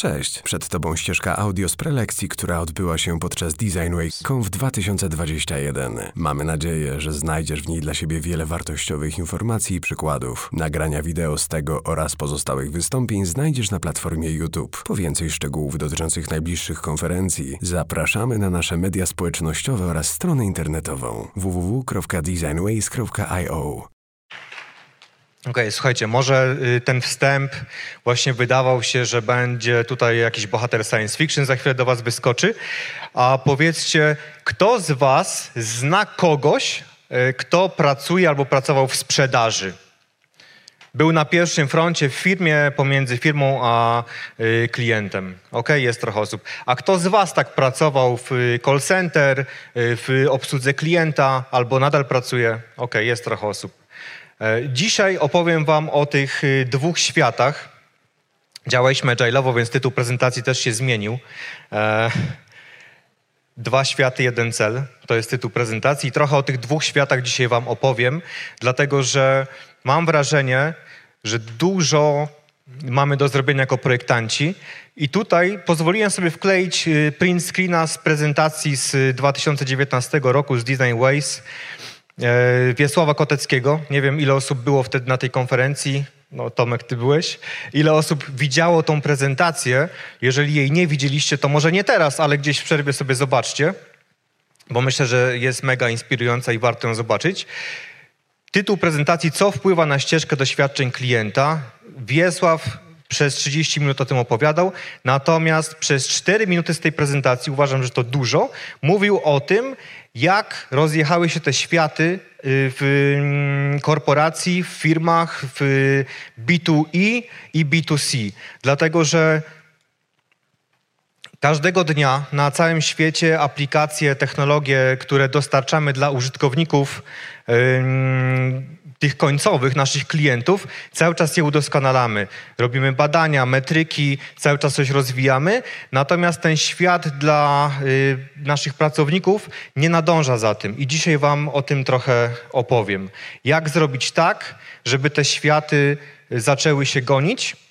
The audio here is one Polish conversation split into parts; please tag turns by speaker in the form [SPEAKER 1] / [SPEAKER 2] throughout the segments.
[SPEAKER 1] Cześć, przed Tobą ścieżka audio z prelekcji, która odbyła się podczas Design Week Conf 2021. Mamy nadzieję, że znajdziesz w niej dla siebie wiele wartościowych informacji i przykładów. Nagrania wideo z tego oraz pozostałych wystąpień znajdziesz na platformie YouTube. Po więcej szczegółów dotyczących najbliższych konferencji zapraszamy na nasze media społecznościowe oraz stronę internetową www.designways.io.
[SPEAKER 2] Okej, słuchajcie, może y, ten wstęp właśnie wydawał się, że będzie tutaj jakiś bohater science fiction, za chwilę do was wyskoczy. A powiedzcie, kto z was zna kogoś, y, kto pracuje albo pracował w sprzedaży? Był na pierwszym froncie w firmie pomiędzy firmą a y, klientem. Ok, jest trochę osób. A kto z Was tak pracował w call center, w obsłudze klienta albo nadal pracuje? Ok, jest trochę osób. E, Dzisiaj opowiem Wam o tych y, dwóch światach. Działaliśmy agile'owo, więc tytuł prezentacji też się zmienił. E, Dwa światy, jeden cel. To jest tytuł prezentacji. Trochę o tych dwóch światach dzisiaj Wam opowiem, dlatego że mam wrażenie, że dużo mamy do zrobienia jako projektanci. I tutaj pozwoliłem sobie wkleić y, print screena z prezentacji z 2019 roku z Design Ways Wiesława Koteckiego. Nie wiem, ile osób było wtedy na tej konferencji. No, Tomek, ty byłeś. Ile osób widziało tą prezentację? Jeżeli jej nie widzieliście, to może nie teraz, ale gdzieś w przerwie sobie zobaczcie, bo myślę, że jest mega inspirująca i warto ją zobaczyć. Tytuł prezentacji: Co wpływa na ścieżkę doświadczeń klienta? Wiesław przez 30 minut o tym opowiadał, natomiast przez 4 minuty z tej prezentacji, uważam, że to dużo, mówił o tym, jak rozjechały się te światy y, w mm, korporacji, w firmach, w B2E i B2C. Dlatego, że Każdego dnia na całym świecie aplikacje, technologie, które dostarczamy dla użytkowników tych końcowych, naszych klientów, cały czas je udoskonalamy. Robimy badania, metryki, cały czas coś rozwijamy, natomiast ten świat dla y, naszych pracowników nie nadąża za tym. I dzisiaj Wam o tym trochę opowiem. Jak zrobić tak, żeby te światy zaczęły się gonić?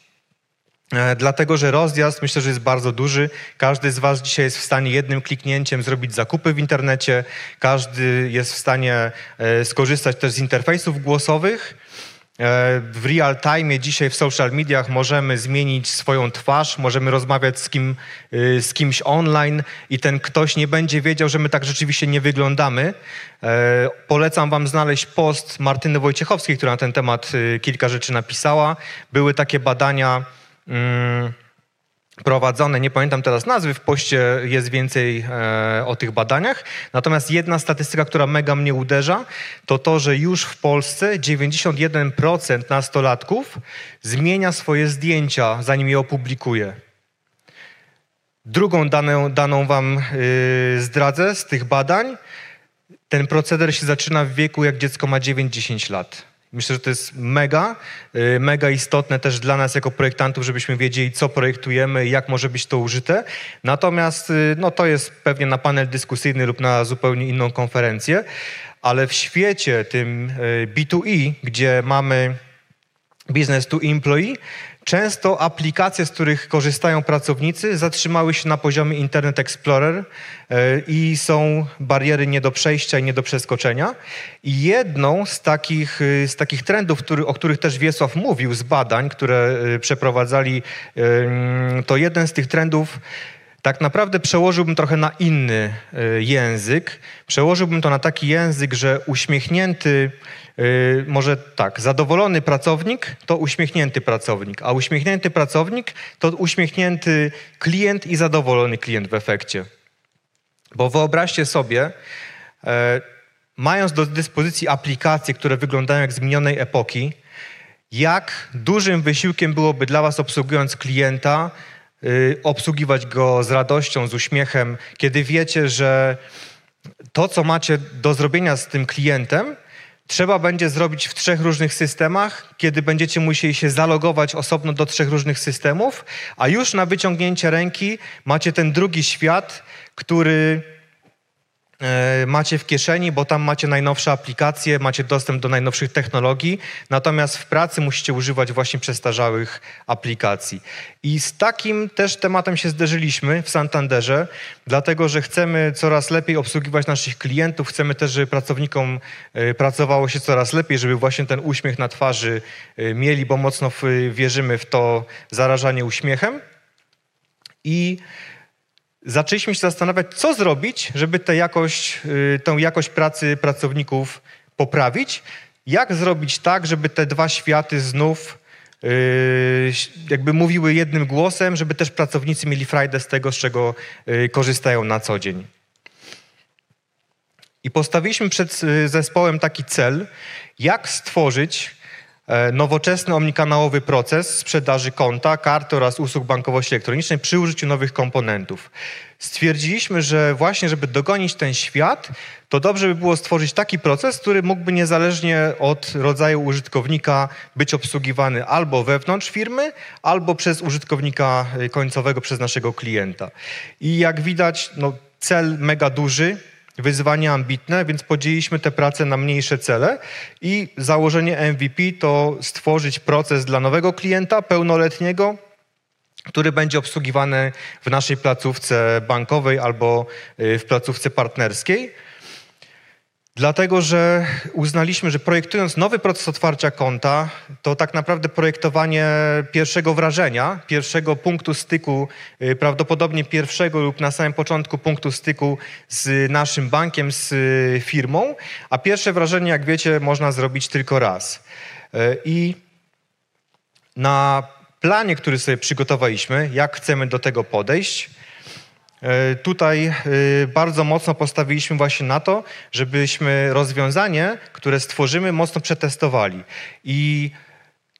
[SPEAKER 2] E, Dlatego, że rozjazd myślę, że jest bardzo duży. Każdy z Was dzisiaj jest w stanie jednym kliknięciem zrobić zakupy w internecie. Każdy jest w stanie e, skorzystać też z interfejsów głosowych. E, W real time dzisiaj w social mediach możemy zmienić swoją twarz, możemy rozmawiać z, kim, z kimś online i ten ktoś nie będzie wiedział, że my tak rzeczywiście nie wyglądamy. Polecam Wam znaleźć post Martyny Wojciechowskiej, która na ten temat kilka rzeczy napisała. Były takie badania prowadzone, nie pamiętam teraz nazwy, w poście jest więcej e, o tych badaniach. Natomiast jedna statystyka, która mega mnie uderza, to to, że już w Polsce 91% nastolatków zmienia swoje zdjęcia, zanim je opublikuje. Drugą daną, daną wam y, zdradzę z tych badań. Ten proceder się zaczyna w wieku, jak dziecko ma 9-10 lat. Myślę, że to jest mega, y, mega istotne też dla nas jako projektantów, żebyśmy wiedzieli, co projektujemy i jak może być to użyte. Natomiast y, no, to jest pewnie na panel dyskusyjny lub na zupełnie inną konferencję, ale w świecie tym y, B2E, gdzie mamy business to employee, często aplikacje, z których korzystają pracownicy, zatrzymały się na poziomie Internet Explorer e, i są bariery nie do przejścia i nie do przeskoczenia. I jedną z takich, y, z takich trendów, który, o których też Wiesław mówił z badań, które y, przeprowadzali, to jeden z tych trendów tak naprawdę przełożyłbym trochę na inny język. Przełożyłbym to na taki język, że uśmiechnięty, y, może tak, zadowolony pracownik to uśmiechnięty pracownik, a uśmiechnięty pracownik to uśmiechnięty klient i zadowolony klient w efekcie. Bo wyobraźcie sobie, e, mając do dyspozycji aplikacje, które wyglądają jak z minionej epoki, jak dużym wysiłkiem byłoby dla Was obsługując klienta, y, obsługiwać go z radością, z uśmiechem, kiedy wiecie, że to, co macie do zrobienia z tym klientem, trzeba będzie zrobić w trzech różnych systemach, kiedy będziecie musieli się zalogować osobno do trzech różnych systemów, a już na wyciągnięcie ręki macie ten drugi świat, który macie w kieszeni, bo tam macie najnowsze aplikacje, macie dostęp do najnowszych technologii, natomiast w pracy musicie używać właśnie przestarzałych aplikacji. I z takim też tematem się zderzyliśmy w Santanderze, dlatego że chcemy coraz lepiej obsługiwać naszych klientów, chcemy też, żeby pracownikom e, pracowało się coraz lepiej, żeby właśnie ten uśmiech na twarzy e, mieli, bo mocno wierzymy w to zarażanie uśmiechem. I zaczęliśmy się zastanawiać, co zrobić, żeby tę jakość, y, tę jakość pracy pracowników poprawić. Jak zrobić tak, żeby te dwa światy znów y, jakby mówiły jednym głosem, żeby też pracownicy mieli frajdę z tego, z czego y, korzystają na co dzień. I postawiliśmy przed zespołem taki cel, jak stworzyć nowoczesny omnikanałowy proces sprzedaży konta, karty oraz usług bankowości elektronicznej przy użyciu nowych komponentów. Stwierdziliśmy, że właśnie, żeby dogonić ten świat, to dobrze by było stworzyć taki proces, który mógłby niezależnie od rodzaju użytkownika być obsługiwany albo wewnątrz firmy, albo przez użytkownika końcowego, przez naszego klienta. I jak widać, no, cel mega duży, wyzwanie ambitne, więc podzieliliśmy te prace na mniejsze cele i założenie MVP to stworzyć proces dla nowego klienta pełnoletniego, który będzie obsługiwany w naszej placówce bankowej albo y, w placówce partnerskiej. Dlatego, że uznaliśmy, że projektując nowy proces otwarcia konta, to tak naprawdę projektowanie pierwszego wrażenia, pierwszego punktu styku, y, prawdopodobnie pierwszego lub na samym początku punktu styku z naszym bankiem, z y, firmą, a pierwsze wrażenie, jak wiecie, można zrobić tylko raz. Y, I na planie, który sobie przygotowaliśmy, jak chcemy do tego podejść, tutaj e, bardzo mocno postawiliśmy właśnie na to, żebyśmy rozwiązanie, które stworzymy, mocno przetestowali. I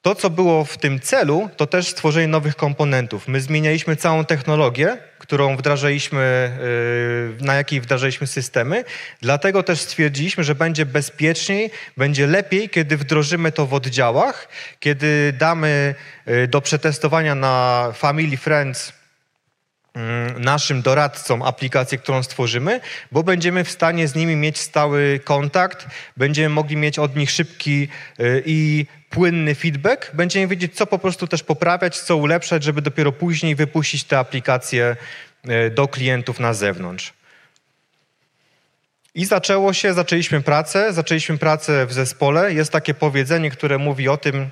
[SPEAKER 2] to, co było w tym celu, to też stworzenie nowych komponentów. My zmienialiśmy całą technologię, którą wdrażaliśmy, e, na jakiej wdrażaliśmy systemy, dlatego też stwierdziliśmy, że będzie bezpieczniej, będzie lepiej, kiedy wdrożymy to w oddziałach, kiedy damy do przetestowania na Family Friends naszym doradcom aplikację, którą stworzymy, bo będziemy w stanie z nimi mieć stały kontakt, będziemy mogli mieć od nich szybki y, i płynny feedback, będziemy wiedzieć, co po prostu też poprawiać, co ulepszać, żeby dopiero później wypuścić te aplikacje y, do klientów na zewnątrz. I zaczęło się, zaczęliśmy pracę, zaczęliśmy pracę w zespole. Jest takie powiedzenie, które mówi o tym,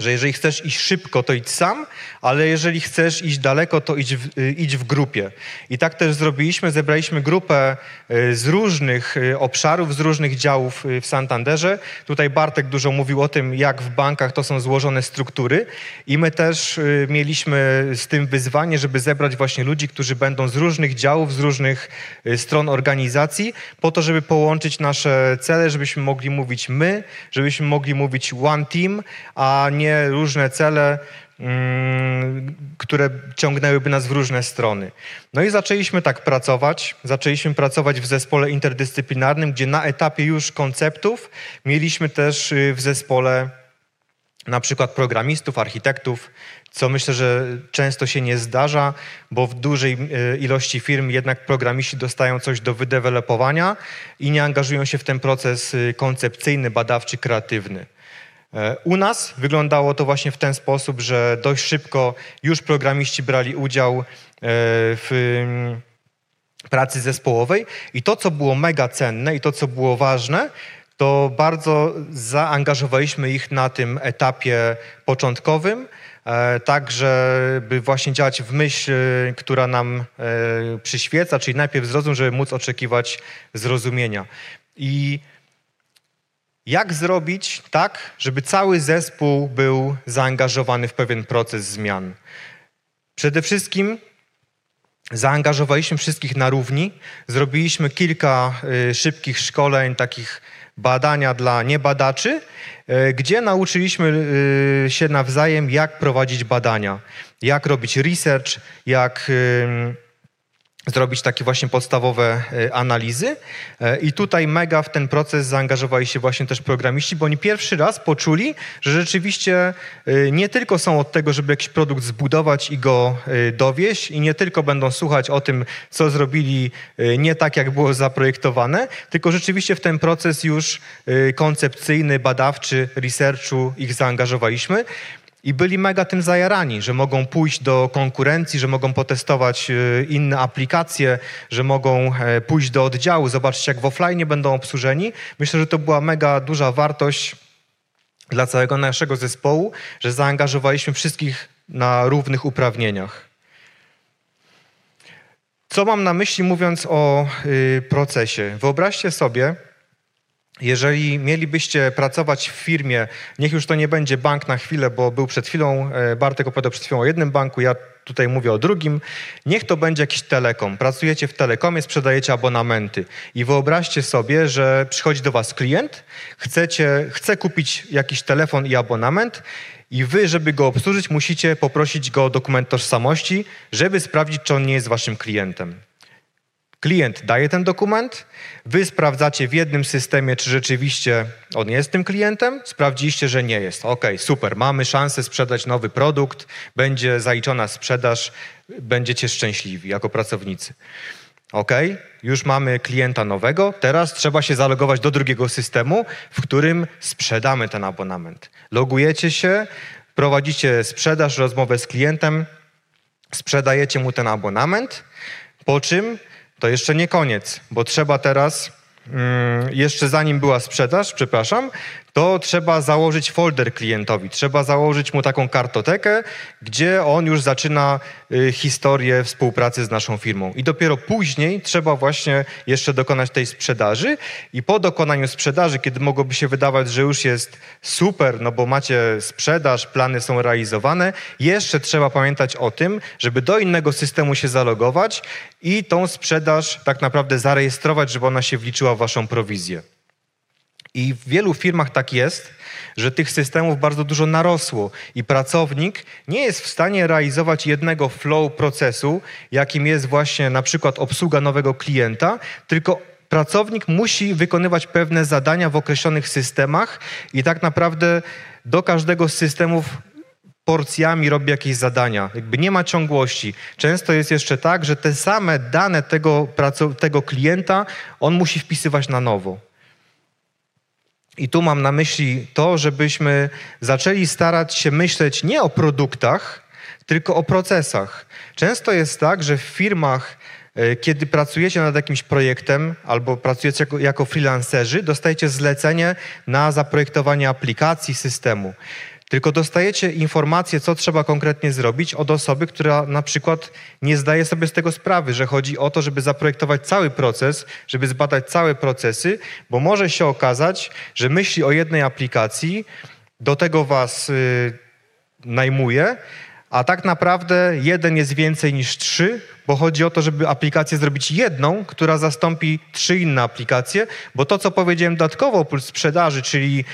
[SPEAKER 2] że jeżeli chcesz iść szybko, to idź sam, ale jeżeli chcesz iść daleko, to idź w, y, idź w grupie. I tak też zrobiliśmy. Zebraliśmy grupę y, z różnych y, obszarów, z różnych działów w Santanderze. Tutaj Bartek dużo mówił o tym, jak w bankach to są złożone struktury i my też mieliśmy z tym wyzwanie, żeby zebrać właśnie ludzi, którzy będą z różnych działów, z różnych stron organizacji, po to, żeby połączyć nasze cele, żebyśmy mogli mówić my, żebyśmy mogli mówić one team, a nie różne cele, mm, które ciągnęłyby nas w różne strony. No i zaczęliśmy tak pracować. Zaczęliśmy pracować w zespole interdyscyplinarnym, gdzie na etapie już konceptów mieliśmy też y, w zespole na przykład programistów, architektów, co myślę, że często się nie zdarza, bo w dużej y, ilości firm jednak programiści dostają coś do wydevelopowania i nie angażują się w ten proces y, koncepcyjny, badawczy, kreatywny. E, u nas wyglądało to właśnie w ten sposób, że dość szybko już programiści brali udział e, w mm, pracy zespołowej i to, co było mega cenne i to, co było ważne, to bardzo zaangażowaliśmy ich na tym etapie początkowym, e, tak, żeby właśnie działać w myśl, która nam przyświeca, czyli najpierw zrozum, żeby móc oczekiwać zrozumienia. I jak zrobić tak, żeby cały zespół był zaangażowany w pewien proces zmian? Przede wszystkim zaangażowaliśmy wszystkich na równi, zrobiliśmy kilka y, szybkich szkoleń, takich badania dla niebadaczy, y, gdzie nauczyliśmy y, się nawzajem, jak prowadzić badania, jak robić research, jak zrobić takie właśnie podstawowe e, analizy. E, I tutaj mega w ten proces zaangażowali się właśnie też programiści, bo oni pierwszy raz poczuli, że rzeczywiście e, nie tylko są od tego, żeby jakiś produkt zbudować i go dowieść i nie tylko będą słuchać o tym, co zrobili nie tak, jak było zaprojektowane, tylko rzeczywiście w ten proces już koncepcyjny, badawczy, researchu ich zaangażowaliśmy. I byli mega tym zajarani, że mogą pójść do konkurencji, że mogą potestować e, inne aplikacje, że mogą e, pójść do oddziału, zobaczyć jak w offline będą obsłużeni. Myślę, że to była mega duża wartość dla całego naszego zespołu, że zaangażowaliśmy wszystkich na równych uprawnieniach. Co mam na myśli mówiąc o y, procesie? Wyobraźcie sobie, jeżeli mielibyście pracować w firmie, niech już to nie będzie bank na chwilę, bo był przed chwilą, e, Bartek opowiadał przed chwilą o jednym banku, ja tutaj mówię o drugim, niech to będzie jakiś telekom. Pracujecie w telekomie, sprzedajecie abonamenty i wyobraźcie sobie, że przychodzi do was klient, chcecie, chce kupić jakiś telefon i abonament i wy, żeby go obsłużyć, musicie poprosić go o dokument tożsamości, żeby sprawdzić, czy on nie jest waszym klientem. Klient daje ten dokument, wy sprawdzacie w jednym systemie, czy rzeczywiście on jest tym klientem, sprawdziliście, że nie jest. Ok, super, mamy szansę sprzedać nowy produkt, będzie zaliczona sprzedaż, będziecie szczęśliwi jako pracownicy. Ok, już mamy klienta nowego, teraz trzeba się zalogować do drugiego systemu, w którym sprzedamy ten abonament. Logujecie się, prowadzicie sprzedaż, rozmowę z klientem, sprzedajecie mu ten abonament, po czym to jeszcze nie koniec, bo trzeba teraz, mm, jeszcze zanim była sprzedaż, przepraszam, to trzeba założyć folder klientowi. Trzeba założyć mu taką kartotekę, gdzie on już zaczyna y, historię współpracy z naszą firmą. I dopiero później trzeba właśnie jeszcze dokonać tej sprzedaży. I po dokonaniu sprzedaży, kiedy mogłoby się wydawać, że już jest super, no bo macie sprzedaż, plany są realizowane, jeszcze trzeba pamiętać o tym, żeby do innego systemu się zalogować i tą sprzedaż tak naprawdę zarejestrować, żeby ona się wliczyła w waszą prowizję. I w wielu firmach tak jest, że tych systemów bardzo dużo narosło i pracownik nie jest w stanie realizować jednego flow procesu, jakim jest właśnie na przykład obsługa nowego klienta, tylko pracownik musi wykonywać pewne zadania w określonych systemach i tak naprawdę do każdego z systemów porcjami robi jakieś zadania. Jakby nie ma ciągłości. Często jest jeszcze tak, że te same dane tego, tego klienta on musi wpisywać na nowo. I tu mam na myśli to, żebyśmy zaczęli starać się myśleć nie o produktach, tylko o procesach. Często jest tak, że w firmach, e, kiedy pracujecie nad jakimś projektem albo pracujecie jako, jako freelancerzy, dostajecie zlecenie na zaprojektowanie aplikacji, systemu. Tylko dostajecie informację, co trzeba konkretnie zrobić od osoby, która na przykład nie zdaje sobie z tego sprawy, że chodzi o to, żeby zaprojektować cały proces, żeby zbadać całe procesy, bo może się okazać, że myśli o jednej aplikacji, do tego was yy, najmuje, a tak naprawdę jeden jest więcej niż trzy, bo chodzi o to, żeby aplikację zrobić jedną, która zastąpi trzy inne aplikacje, bo to, co powiedziałem dodatkowo oprócz sprzedaży, czyli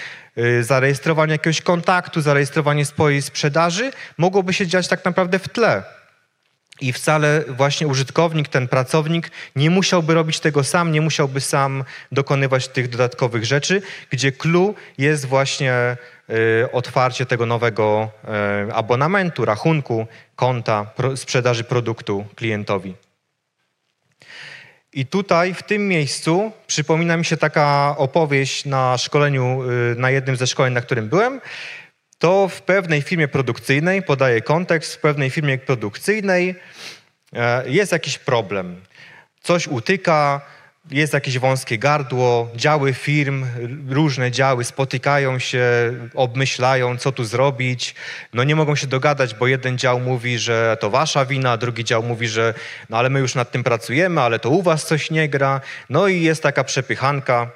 [SPEAKER 2] zarejestrowanie jakiegoś kontaktu, zarejestrowanie swojej sprzedaży, mogłoby się dziać tak naprawdę w tle. I wcale właśnie użytkownik, ten pracownik nie musiałby robić tego sam, nie musiałby sam dokonywać tych dodatkowych rzeczy, gdzie clue jest właśnie y, otwarcie tego nowego y, abonamentu, rachunku, konta, pro, sprzedaży produktu klientowi. I tutaj, w tym miejscu, przypomina mi się taka opowieść na szkoleniu, y, na jednym ze szkoleń, na którym byłem. To w pewnej firmie produkcyjnej, podaję kontekst, w pewnej firmie produkcyjnej e, jest jakiś problem. Coś utyka, jest jakieś wąskie gardło, działy firm, różne działy spotykają się, obmyślają, co tu zrobić. No nie mogą się dogadać, bo jeden dział mówi, że to wasza wina, drugi dział mówi, że no ale my już nad tym pracujemy, ale to u was coś nie gra. No i jest taka przepychanka.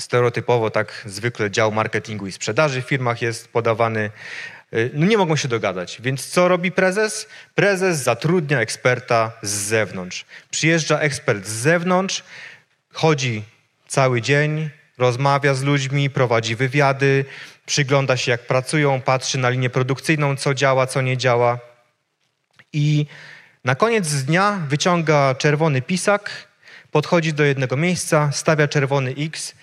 [SPEAKER 2] Stereotypowo tak zwykle dział marketingu i sprzedaży w firmach jest podawany. Y, no nie mogą się dogadać. Więc co robi prezes? Prezes zatrudnia eksperta z zewnątrz. Przyjeżdża ekspert z zewnątrz, chodzi cały dzień, rozmawia z ludźmi, prowadzi wywiady, przygląda się, jak pracują, patrzy na linię produkcyjną, co działa, co nie działa. I Na koniec dnia wyciąga czerwony pisak, podchodzi do jednego miejsca, stawia czerwony X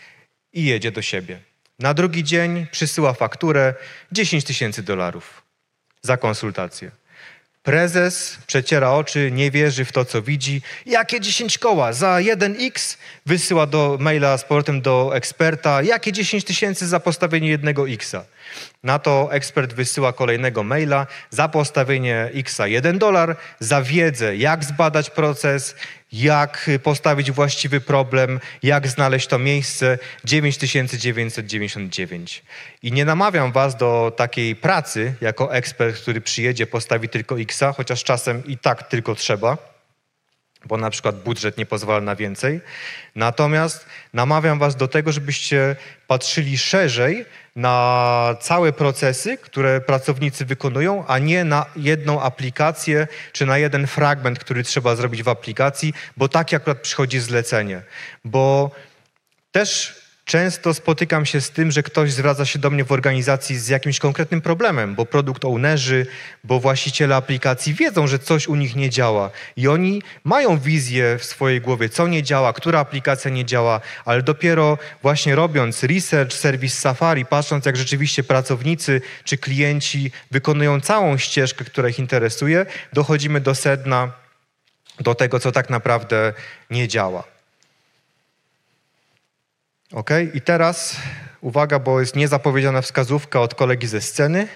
[SPEAKER 2] i jedzie do siebie. Na drugi dzień przysyła fakturę 10 tysięcy dolarów za konsultację. Prezes przeciera oczy, nie wierzy w to, co widzi. Jakie 10 koła? Za 1x wysyła do maila z powrotem do eksperta. Jakie 10 tysięcy za postawienie jednego xa? Na to ekspert wysyła kolejnego maila za postawienie xa 1 dolar, za wiedzę, jak zbadać proces, jak postawić właściwy problem, jak znaleźć to miejsce 9999. I nie namawiam was do takiej pracy jako ekspert, który przyjedzie, postawi tylko X, chociaż czasem i tak tylko trzeba bo na przykład budżet nie pozwala na więcej. Natomiast namawiam Was do tego, żebyście patrzyli szerzej na całe procesy, które pracownicy wykonują, a nie na jedną aplikację czy na jeden fragment, który trzeba zrobić w aplikacji, bo tak akurat przychodzi zlecenie. Bo też Często spotykam się z tym, że ktoś zwraca się do mnie w organizacji z jakimś konkretnym problemem, bo produkt ownerzy, bo właściciele aplikacji wiedzą, że coś u nich nie działa i oni mają wizję w swojej głowie, co nie działa, która aplikacja nie działa, ale dopiero właśnie robiąc research, serwis Safari, patrząc jak rzeczywiście pracownicy czy klienci wykonują całą ścieżkę, która ich interesuje, dochodzimy do sedna, do tego, co tak naprawdę nie działa. Ok? I teraz uwaga, bo jest niezapowiedziana wskazówka od kolegi ze sceny.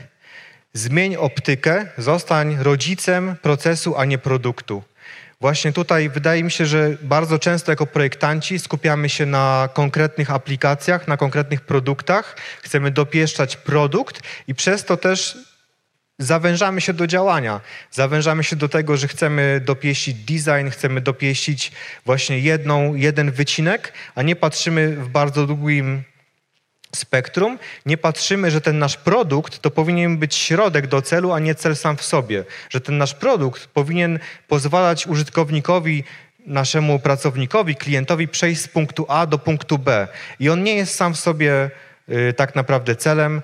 [SPEAKER 2] Zmień optykę, zostań rodzicem procesu, a nie produktu. Właśnie tutaj wydaje mi się, że bardzo często jako projektanci skupiamy się na konkretnych aplikacjach, na konkretnych produktach, chcemy dopieszczać produkt i przez to też zawężamy się do działania. Zawężamy się do tego, że chcemy dopieścić design, chcemy dopieścić właśnie jedną, jeden wycinek, a nie patrzymy w bardzo długim spektrum, nie patrzymy, że ten nasz produkt to powinien być środek do celu, a nie cel sam w sobie. Że ten nasz produkt powinien pozwalać użytkownikowi, naszemu pracownikowi, klientowi przejść z punktu A do punktu B. I on nie jest sam w sobie y, tak naprawdę celem,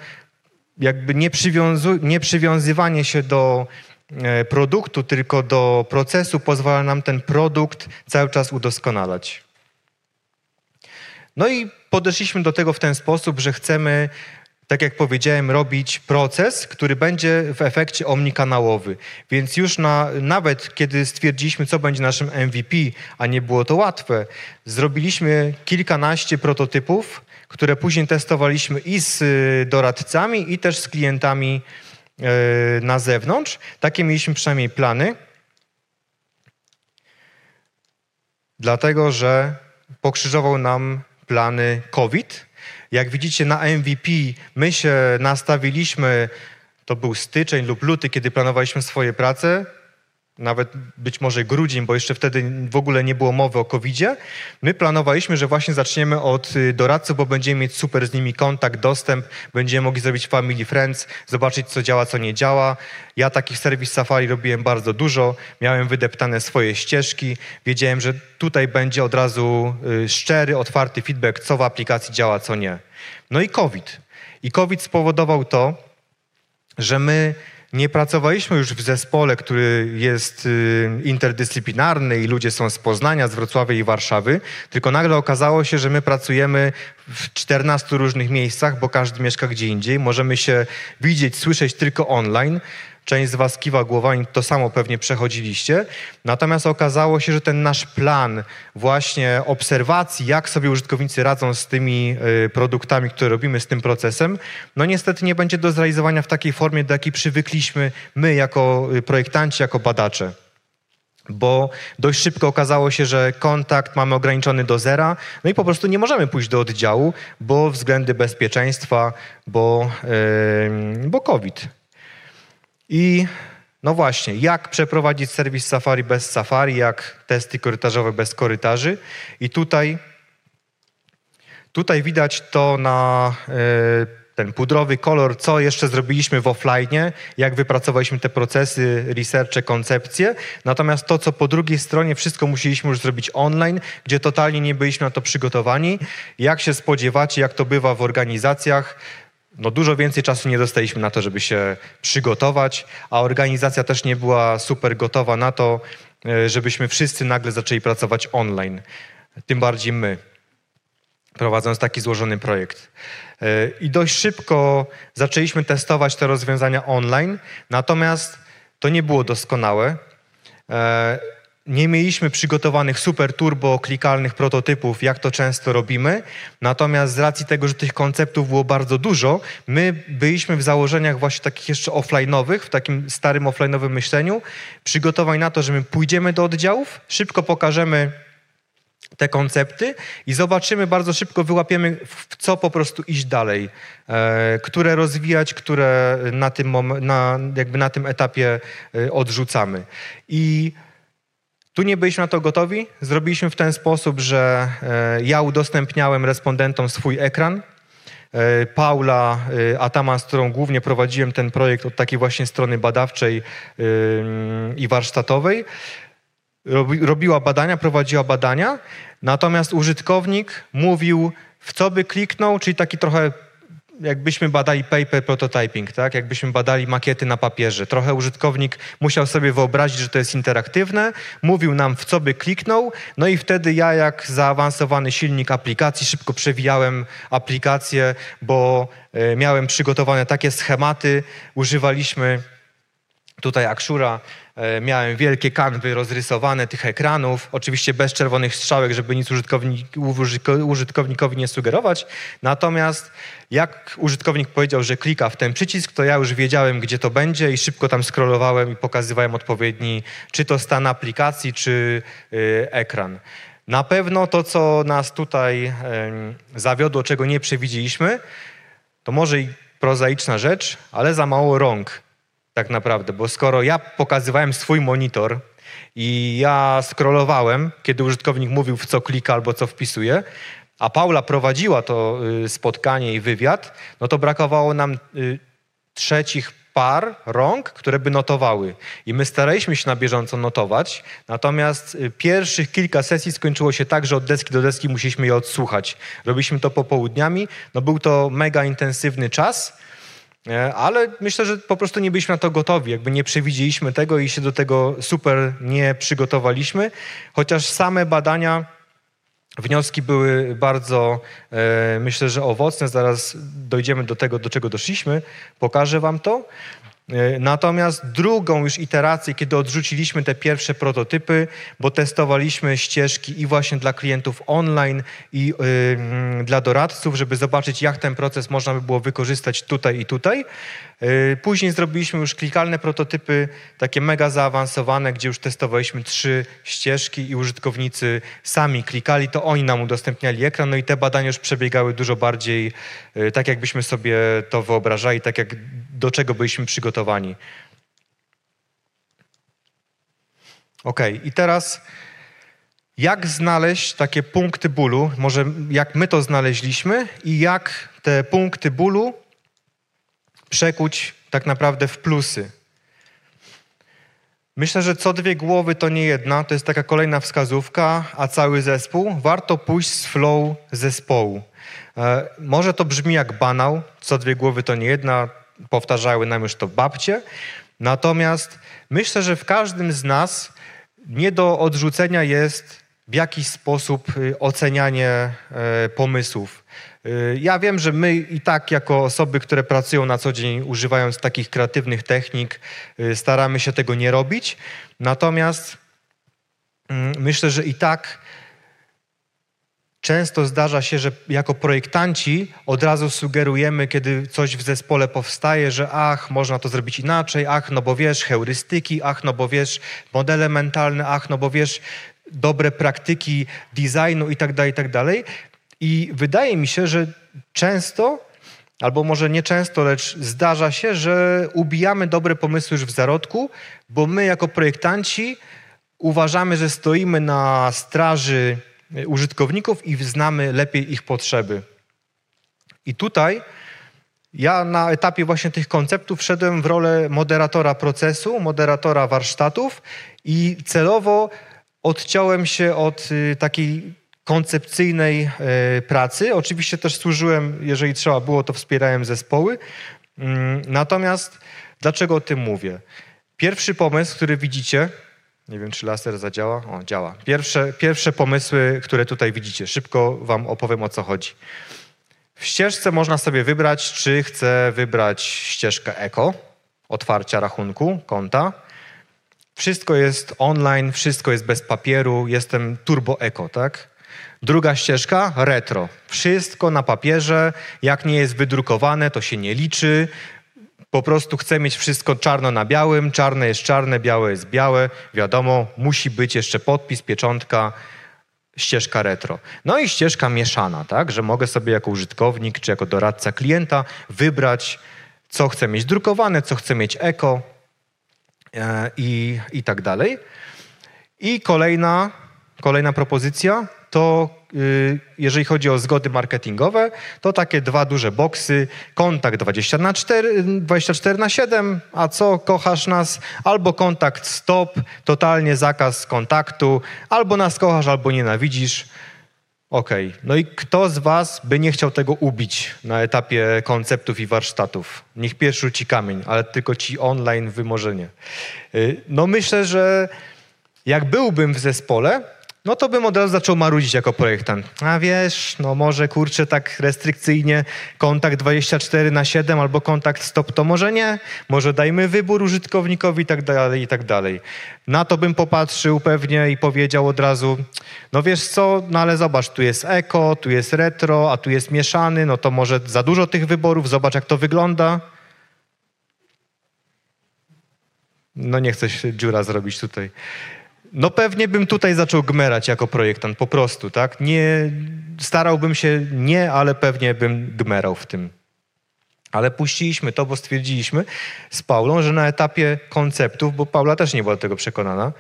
[SPEAKER 2] jakby nie, przywiązu, nie przywiązywanie się do e, produktu, tylko do procesu pozwala nam ten produkt cały czas udoskonalać. No i podeszliśmy do tego w ten sposób, że chcemy, tak jak powiedziałem, robić proces, który będzie w efekcie omnikanałowy. Więc już na, nawet kiedy stwierdziliśmy, co będzie naszym MVP, a nie było to łatwe, zrobiliśmy kilkanaście prototypów, które później testowaliśmy i z y, doradcami, i też z klientami y, na zewnątrz. Takie mieliśmy przynajmniej plany. Dlatego, że pokrzyżował nam plany COVID. Jak widzicie na MVP my się nastawiliśmy, to był styczeń lub luty, kiedy planowaliśmy swoje prace nawet być może grudzień, bo jeszcze wtedy w ogóle nie było mowy o COVID-zie. My planowaliśmy, że właśnie zaczniemy od y, doradców, bo będziemy mieć super z nimi kontakt, dostęp, będziemy mogli zrobić family friends, zobaczyć co działa, co nie działa. Ja takich serwis Safari robiłem bardzo dużo, miałem wydeptane swoje ścieżki, wiedziałem, że tutaj będzie od razu y, szczery, otwarty feedback, co w aplikacji działa, co nie. No i COVID. I COVID spowodował to, że my nie pracowaliśmy już w zespole, który jest y, interdyscyplinarny i ludzie są z Poznania, z Wrocławia i Warszawy, tylko nagle okazało się, że my pracujemy w 14 różnych miejscach, bo każdy mieszka gdzie indziej. Możemy się widzieć, słyszeć tylko online. Część z Was kiwa głowami, to samo pewnie przechodziliście. Natomiast okazało się, że ten nasz plan właśnie obserwacji, jak sobie użytkownicy radzą z tymi y, produktami, które robimy, z tym procesem, no niestety nie będzie do zrealizowania w takiej formie, do jakiej przywykliśmy my jako y, projektanci, jako badacze bo dość szybko okazało się, że kontakt mamy ograniczony do zera, no i po prostu nie możemy pójść do oddziału, bo względy bezpieczeństwa, bo, yy, bo COVID. I no właśnie, jak przeprowadzić serwis Safari bez Safari, jak testy korytarzowe bez korytarzy. I tutaj, tutaj widać to na y, ten pudrowy kolor, co jeszcze zrobiliśmy w offline, jak wypracowaliśmy te procesy, researche, koncepcje. Natomiast to, co po drugiej stronie, wszystko musieliśmy już zrobić online, gdzie totalnie nie byliśmy na to przygotowani. Jak się spodziewacie, jak to bywa w organizacjach, no dużo więcej czasu nie dostaliśmy na to, żeby się przygotować, a organizacja też nie była super gotowa na to, e, żebyśmy wszyscy nagle zaczęli pracować online. Tym bardziej my, prowadząc taki złożony projekt. E, I dość szybko zaczęliśmy testować te rozwiązania online, natomiast to nie było doskonałe. Nie mieliśmy przygotowanych super turbo klikalnych prototypów, jak to często robimy. Natomiast z racji tego, że tych konceptów było bardzo dużo, my byliśmy w założeniach właśnie takich jeszcze offline'owych, w takim starym offline'owym myśleniu, przygotowani na to, że my pójdziemy do oddziałów, szybko pokażemy te koncepty i zobaczymy, bardzo szybko wyłapiemy, w co po prostu iść dalej, e, które rozwijać, które na tym, na, jakby na tym etapie e, odrzucamy. I tu nie byliśmy na to gotowi. Zrobiliśmy w ten sposób, że e, ja udostępniałem respondentom swój ekran. E, Paula e, Ataman, z którą głównie prowadziłem ten projekt od takiej właśnie strony badawczej i warsztatowej, robi- robiła badania, prowadziła badania, natomiast użytkownik mówił, w co by kliknął, czyli taki trochę jakbyśmy badali paper prototyping, tak? Jakbyśmy badali makiety na papierze. Trochę użytkownik musiał sobie wyobrazić, że to jest interaktywne, mówił nam, w co by kliknął, no i wtedy ja, jak zaawansowany silnik aplikacji, szybko przewijałem aplikację, bo e, miałem przygotowane takie schematy, używaliśmy Tutaj Akshura, miałem wielkie kanwy rozrysowane tych ekranów, oczywiście bez czerwonych strzałek, żeby nic użytkownik, użytko- użytkownikowi nie sugerować. Natomiast jak użytkownik powiedział, że klika w ten przycisk, to ja już wiedziałem, gdzie to będzie i szybko tam scrollowałem i pokazywałem odpowiedni, czy to stan aplikacji, czy y, ekran. Na pewno to, co nas tutaj zawiodło, czego nie przewidzieliśmy, to może i prozaiczna rzecz, ale za mało rąk tak naprawdę, bo skoro ja pokazywałem swój monitor i ja scrollowałem, kiedy użytkownik mówił, w co klika albo co wpisuje, a Paula prowadziła to y, spotkanie i wywiad, no to brakowało nam y, trzecich par rąk, które by notowały. I my staraliśmy się na bieżąco notować, natomiast y, pierwszych kilka sesji skończyło się tak, że od deski do deski musieliśmy je odsłuchać. Robiliśmy to popołudniami, no był to mega intensywny czas, Ale myślę, że po prostu nie byliśmy na to gotowi, jakby nie przewidzieliśmy tego i się do tego super nie przygotowaliśmy, chociaż same badania, wnioski były bardzo, e, myślę, że owocne. Zaraz dojdziemy do tego, do czego doszliśmy. Pokażę wam to. E, Natomiast drugą już iterację, kiedy odrzuciliśmy te pierwsze prototypy, bo testowaliśmy ścieżki i właśnie dla klientów online i y, mm, dla doradców, żeby zobaczyć, jak ten proces można by było wykorzystać tutaj i tutaj. Y, Później zrobiliśmy już klikalne prototypy, takie mega zaawansowane, gdzie już testowaliśmy trzy ścieżki i użytkownicy sami klikali, to oni nam udostępniali ekran, no i te badania już przebiegały dużo bardziej y, tak, jakbyśmy sobie to wyobrażali, tak jak do czego byliśmy przygotowani. Ok, i teraz jak znaleźć takie punkty bólu, może jak my to znaleźliśmy i jak te punkty bólu przekuć tak naprawdę w plusy. Myślę, że co dwie głowy to nie jedna, to jest taka kolejna wskazówka, a cały zespół. Warto pójść z flow zespołu. E, może to brzmi jak banał, co dwie głowy to nie jedna, powtarzały nam już to babcie, natomiast myślę, że w każdym z nas nie do odrzucenia jest w jakiś sposób y, ocenianie e, pomysłów. Y, Ja wiem, że my i tak jako osoby, które pracują na co dzień używając takich kreatywnych technik, y, staramy się tego nie robić. Natomiast mm, myślę, że i tak często zdarza się, że jako projektanci od razu sugerujemy, kiedy coś w zespole powstaje, że ach, można to zrobić inaczej, ach, no bo wiesz, heurystyki, ach, no bo wiesz, modele mentalne, ach, no bo wiesz, dobre praktyki designu i tak dalej, i wydaje mi się, że często, albo może nie często, lecz zdarza się, że ubijamy dobre pomysły już w zarodku, bo my jako projektanci uważamy, że stoimy na straży y, użytkowników i znamy lepiej ich potrzeby. I tutaj ja na etapie właśnie tych konceptów wszedłem w rolę moderatora procesu, moderatora warsztatów i celowo odciąłem się od y, takiej koncepcyjnej e, pracy. Oczywiście też służyłem, jeżeli trzeba było, to wspierałem zespoły. Mm, natomiast dlaczego o tym mówię? Pierwszy pomysł, który widzicie, nie wiem, czy laser zadziała. O, działa. Pierwsze, pierwsze pomysły, które tutaj widzicie. Szybko wam opowiem, o co chodzi. W ścieżce można sobie wybrać, czy chcę wybrać ścieżkę eko, otwarcia rachunku, konta. Wszystko jest online, wszystko jest bez papieru, jestem turbo eko, tak? Druga ścieżka, retro. Wszystko na papierze, jak nie jest wydrukowane, to się nie liczy. Po prostu chcę mieć wszystko czarno na białym, czarne jest czarne, białe jest białe. Wiadomo, musi być jeszcze podpis, pieczątka, ścieżka retro. No i ścieżka mieszana, tak, że mogę sobie jako użytkownik czy jako doradca klienta wybrać, co chcę mieć drukowane, co chcę mieć eko e, i, i tak dalej. I kolejna, kolejna propozycja to y, jeżeli chodzi o zgody marketingowe, to takie dwa duże boksy, kontakt 20 na 4, 24 na 7, a co, kochasz nas, albo kontakt stop, totalnie zakaz kontaktu, albo nas kochasz, albo nienawidzisz. Okej, okay. no i kto z was by nie chciał tego ubić na etapie konceptów i warsztatów? Niech pierwszy rzuci kamień, ale tylko ci online wymożenie. Y, no myślę, że jak byłbym w zespole, no to bym od razu zaczął marudzić jako projektant. A wiesz, no może kurczę tak restrykcyjnie kontakt 24 na 7 albo kontakt stop, to może nie. Może dajmy wybór użytkownikowi i tak dalej, i tak dalej. Na to bym popatrzył pewnie i powiedział od razu, no wiesz co, no ale zobacz, tu jest eko, tu jest retro, a tu jest mieszany, no to może za dużo tych wyborów, zobacz jak to wygląda. No nie chcę się dziura zrobić tutaj. No pewnie bym tutaj zaczął gmerać jako projektant, po prostu, tak? Nie, starałbym się nie, ale pewnie bym gmerał w tym. Ale puściliśmy to, bo stwierdziliśmy z Paulą, że na etapie konceptów, bo Paula też nie była do tego przekonana,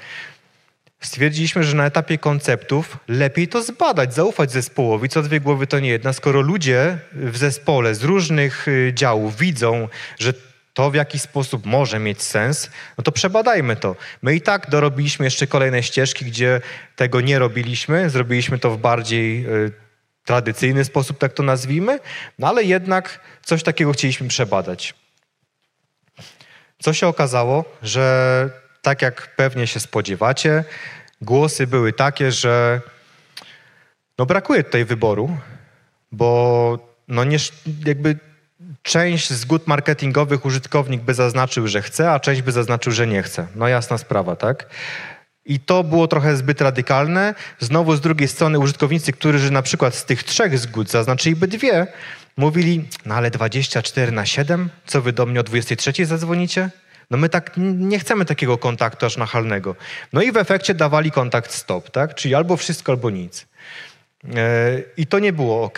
[SPEAKER 2] stwierdziliśmy, że na etapie konceptów lepiej to zbadać, zaufać zespołowi, co dwie głowy to nie jedna. Skoro ludzie w zespole z różnych y, działów widzą, że to w jaki sposób może mieć sens, no to przebadajmy to. My i tak dorobiliśmy jeszcze kolejne ścieżki, gdzie tego nie robiliśmy, zrobiliśmy to w bardziej y, tradycyjny sposób, tak to nazwijmy, no ale jednak coś takiego chcieliśmy przebadać. Co się okazało, że tak jak pewnie się spodziewacie, głosy były takie, że no brakuje tutaj wyboru, bo no nie, jakby część zgód marketingowych użytkownik by zaznaczył, że chce, a część by zaznaczył, że nie chce. No jasna sprawa, tak? I to było trochę zbyt radykalne. Znowu z drugiej strony użytkownicy, którzy na przykład z tych trzech zgód zaznaczyliby dwie, mówili, no ale 24 na 7, co wy do mnie o 23 zadzwonicie? No my tak nie chcemy takiego kontaktu aż nachalnego. No i w efekcie dawali kontakt stop, tak? Czyli albo wszystko, albo nic. E, I to nie było ok.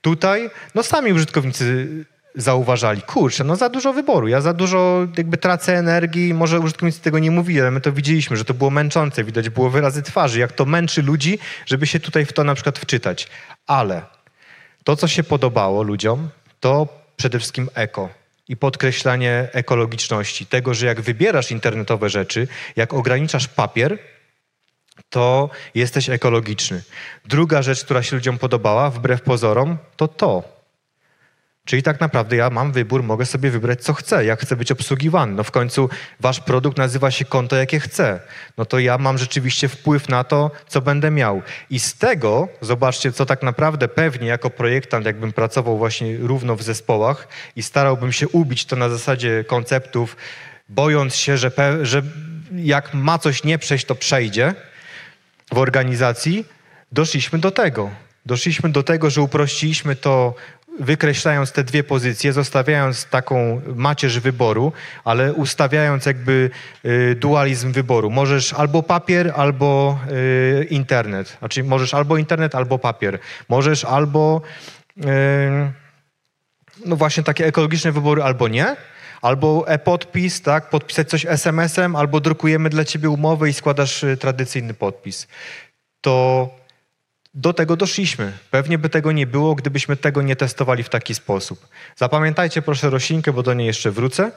[SPEAKER 2] Tutaj, no sami użytkownicy zauważali, kurczę, no za dużo wyboru, ja za dużo jakby tracę energii, może użytkownicy tego nie mówili, ale my to widzieliśmy, że to było męczące, widać było wyrazy twarzy, jak to męczy ludzi, żeby się tutaj w to na przykład wczytać. Ale to, co się podobało ludziom, to przede wszystkim eko i podkreślanie ekologiczności, tego, że jak wybierasz internetowe rzeczy, jak ograniczasz papier, to jesteś ekologiczny. Druga rzecz, która się ludziom podobała, wbrew pozorom, to to, Czyli tak naprawdę ja mam wybór, mogę sobie wybrać, co chcę, jak chcę być obsługiwany. No w końcu wasz produkt nazywa się konto, jakie chcę. No to ja mam rzeczywiście wpływ na to, co będę miał. I z tego, zobaczcie, co tak naprawdę pewnie jako projektant, jakbym pracował właśnie równo w zespołach i starałbym się ubić to na zasadzie konceptów, bojąc się, że, że jak ma coś nie przejść, to przejdzie w organizacji, doszliśmy do tego. Doszliśmy do tego, że uprościliśmy to wykreślając te dwie pozycje, zostawiając taką macierz wyboru, ale ustawiając jakby y, dualizm wyboru. Możesz albo papier, albo y, internet. Znaczy możesz albo internet, albo papier. Możesz albo y, no właśnie takie ekologiczne wybory, albo nie. Albo e-podpis, tak, podpisać coś SMS-em, albo drukujemy dla ciebie umowę i składasz tradycyjny podpis. To do tego doszliśmy. Pewnie by tego nie było, gdybyśmy tego nie testowali w taki sposób. Zapamiętajcie proszę roślinkę, bo do niej jeszcze wrócę.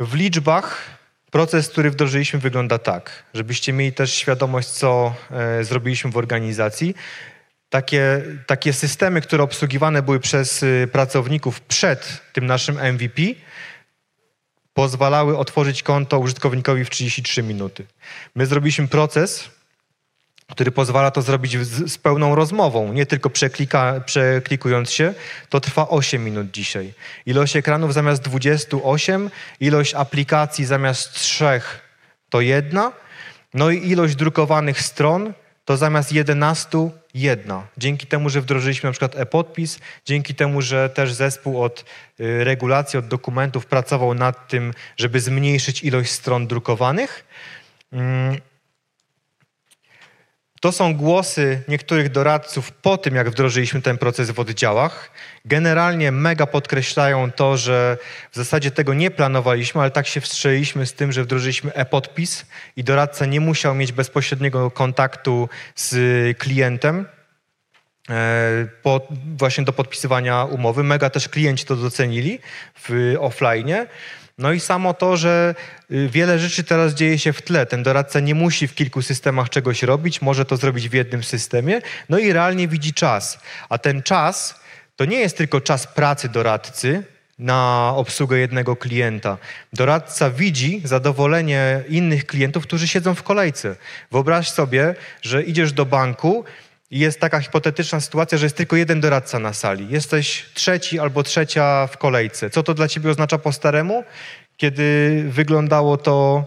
[SPEAKER 2] W liczbach Proces, który wdrożyliśmy, wygląda tak, żebyście mieli też świadomość, co e, zrobiliśmy w organizacji. Takie, takie systemy, które obsługiwane były przez y, pracowników przed tym naszym MVP, pozwalały otworzyć konto użytkownikowi w 33 minuty. My zrobiliśmy proces, który pozwala to zrobić z, z, pełną rozmową, nie tylko przeklika, przeklikując się, to trwa 8 minut dzisiaj. Ilość ekranów zamiast 28, ilość aplikacji zamiast 3 to jedna, no i ilość drukowanych stron to zamiast 11 jedna. Dzięki temu, że wdrożyliśmy na przykład e-podpis, dzięki temu, że też zespół od y, regulacji, od dokumentów pracował nad tym, żeby zmniejszyć ilość stron drukowanych. Mm, to są głosy niektórych doradców po tym, jak wdrożyliśmy ten proces w oddziałach. Generalnie mega podkreślają to, że w zasadzie tego nie planowaliśmy, ale tak się wstrzeliśmy z tym, że wdrożyliśmy e-podpis i doradca nie musiał mieć bezpośredniego kontaktu z klientem e, po, właśnie do podpisywania umowy. Mega też klienci to docenili w offline. No i samo to, że y, wiele rzeczy teraz dzieje się w tle. Ten doradca nie musi w kilku systemach czegoś robić, może to zrobić w jednym systemie, no i realnie widzi czas. A ten czas to nie jest tylko czas pracy doradcy, na obsługę jednego klienta. Doradca widzi zadowolenie innych klientów, którzy siedzą w kolejce. Wyobraź sobie, że idziesz do banku jest taka hipotetyczna sytuacja, że jest tylko jeden doradca na sali. Jesteś trzeci albo trzecia w kolejce. Co to dla ciebie oznacza po staremu? Kiedy wyglądało to.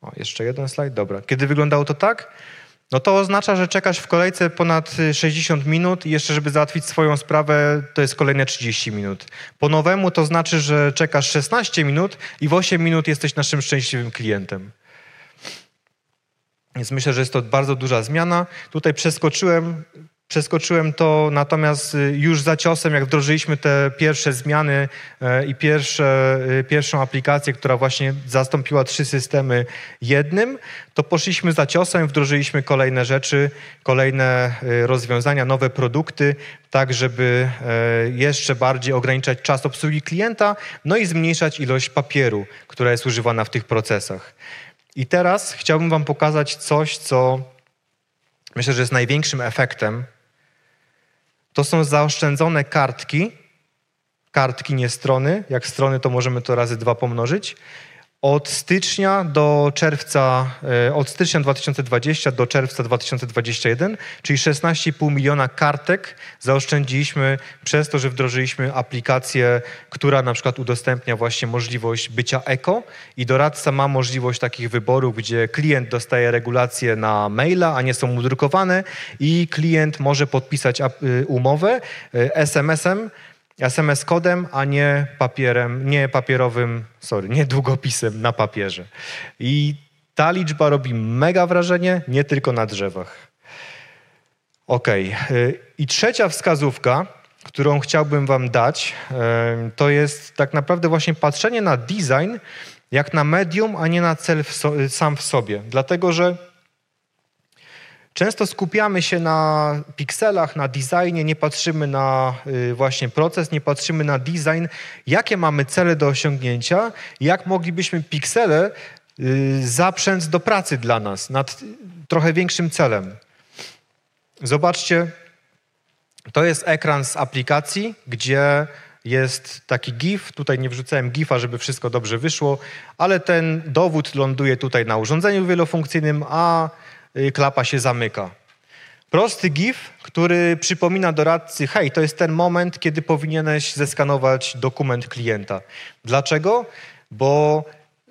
[SPEAKER 2] O, jeszcze jeden slajd, dobra. Kiedy wyglądało to tak, no to oznacza, że czekasz w kolejce ponad 60 minut i jeszcze, żeby załatwić swoją sprawę, to jest kolejne 30 minut. Po nowemu to znaczy, że czekasz 16 minut i w 8 minut jesteś naszym szczęśliwym klientem. Więc myślę, że jest to bardzo duża zmiana. Tutaj przeskoczyłem, przeskoczyłem to, natomiast y, już za ciosem, jak wdrożyliśmy te pierwsze zmiany e, i pierwsze, y, pierwszą aplikację, która właśnie zastąpiła trzy systemy jednym, to poszliśmy za ciosem, wdrożyliśmy kolejne rzeczy, kolejne y, rozwiązania, nowe produkty, tak żeby e, jeszcze bardziej ograniczać czas obsługi klienta, no i zmniejszać ilość papieru, która jest używana w tych procesach. I teraz chciałbym Wam pokazać coś, co myślę, że jest największym efektem. To są zaoszczędzone kartki, kartki, nie strony. Jak strony, to możemy to razy dwa pomnożyć. Od stycznia do czerwca, e, od stycznia 2020 do czerwca 2021, czyli 16,5 miliona kartek zaoszczędziliśmy przez to, że wdrożyliśmy aplikację, która na przykład udostępnia właśnie możliwość bycia eko. I doradca ma możliwość takich wyborów, gdzie klient dostaje regulacje na maila, a nie są mu drukowane i klient może podpisać y, umowę y, SMS-em, SMS kodem, a nie papierem, nie papierowym, sorry, nie długopisem na papierze. I ta liczba robi mega wrażenie, nie tylko na drzewach. Ok. I trzecia wskazówka, którą chciałbym Wam dać, to jest tak naprawdę właśnie patrzenie na design jak na medium, a nie na cel w so, sam w sobie. Dlatego, że Często skupiamy się na pikselach, na designie, nie patrzymy na y, właśnie proces, nie patrzymy na design, jakie mamy cele do osiągnięcia, jak moglibyśmy piksele y, zaprzęc do pracy dla nas nad trochę większym celem. Zobaczcie, to jest ekran z aplikacji, gdzie jest taki GIF. Tutaj nie wrzucałem GIFa, żeby wszystko dobrze wyszło, ale ten dowód ląduje tutaj na urządzeniu wielofunkcyjnym, a Y, klapa się zamyka. Prosty GIF, który przypomina doradcy, hej, to jest ten moment, kiedy powinieneś zeskanować dokument klienta. Dlaczego? Bo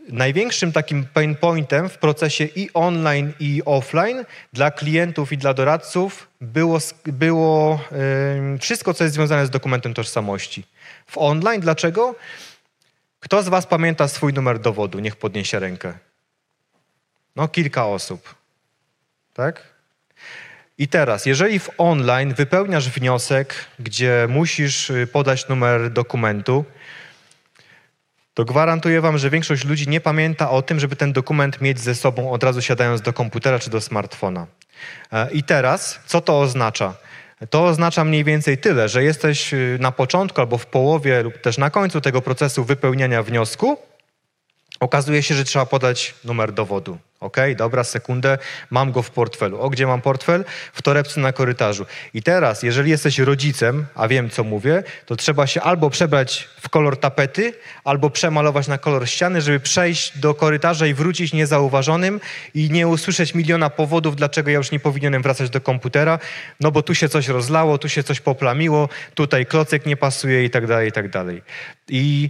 [SPEAKER 2] największym takim pain pointem w procesie i online, i offline dla klientów i dla doradców było, było yy, wszystko, co jest związane z dokumentem tożsamości. W online dlaczego? Kto z Was pamięta swój numer dowodu? Niech podniesie rękę. No, kilka osób. Tak? I teraz, jeżeli w online wypełniasz wniosek, gdzie musisz y, podać numer dokumentu, to gwarantuję Wam, że większość ludzi nie pamięta o tym, żeby ten dokument mieć ze sobą od razu siadając do komputera czy do smartfona. E, I teraz, co to oznacza? To oznacza mniej więcej tyle, że jesteś y, na początku albo w połowie lub też na końcu tego procesu wypełniania wniosku. Okazuje się, że trzeba podać numer dowodu. Ok, dobra, sekundę, mam go w portfelu. O, gdzie mam portfel? W torebce na korytarzu. I teraz, jeżeli jesteś rodzicem, a wiem co mówię, to trzeba się albo przebrać w kolor tapety, albo przemalować na kolor ściany, żeby przejść do korytarza i wrócić niezauważonym i nie usłyszeć miliona powodów, dlaczego ja już nie powinienem wracać do komputera, no bo tu się coś rozlało, tu się coś poplamiło, tutaj klocek nie pasuje i tak dalej, i tak dalej. I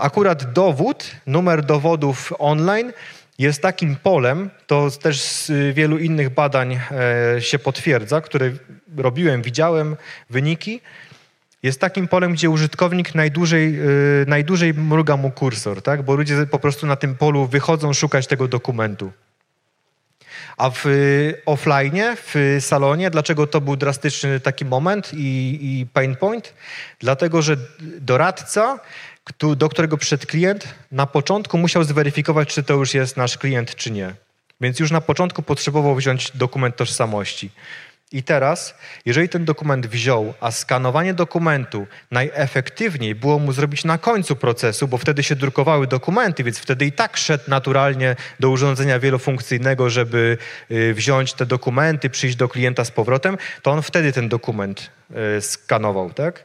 [SPEAKER 2] akurat dowód, numer dowodów online jest takim polem, to też z wielu innych badań e, się potwierdza, które robiłem, widziałem wyniki, jest takim polem, gdzie użytkownik najdłużej, e, najdłużej mruga mu kursor, tak? bo ludzie po prostu na tym polu wychodzą szukać tego dokumentu. A w offline, w salonie, dlaczego to był drastyczny taki moment i, i pain point? Dlatego, że doradca do którego przyszedł klient, na początku musiał zweryfikować, czy to już jest nasz klient, czy nie. Więc już na początku potrzebował wziąć dokument tożsamości. I teraz, jeżeli ten dokument wziął, a skanowanie dokumentu najefektywniej było mu zrobić na końcu procesu, bo wtedy się drukowały dokumenty, więc wtedy i tak szedł naturalnie do urządzenia wielofunkcyjnego, żeby y, wziąć te dokumenty, przyjść do klienta z powrotem, to on wtedy ten dokument y, skanował, tak?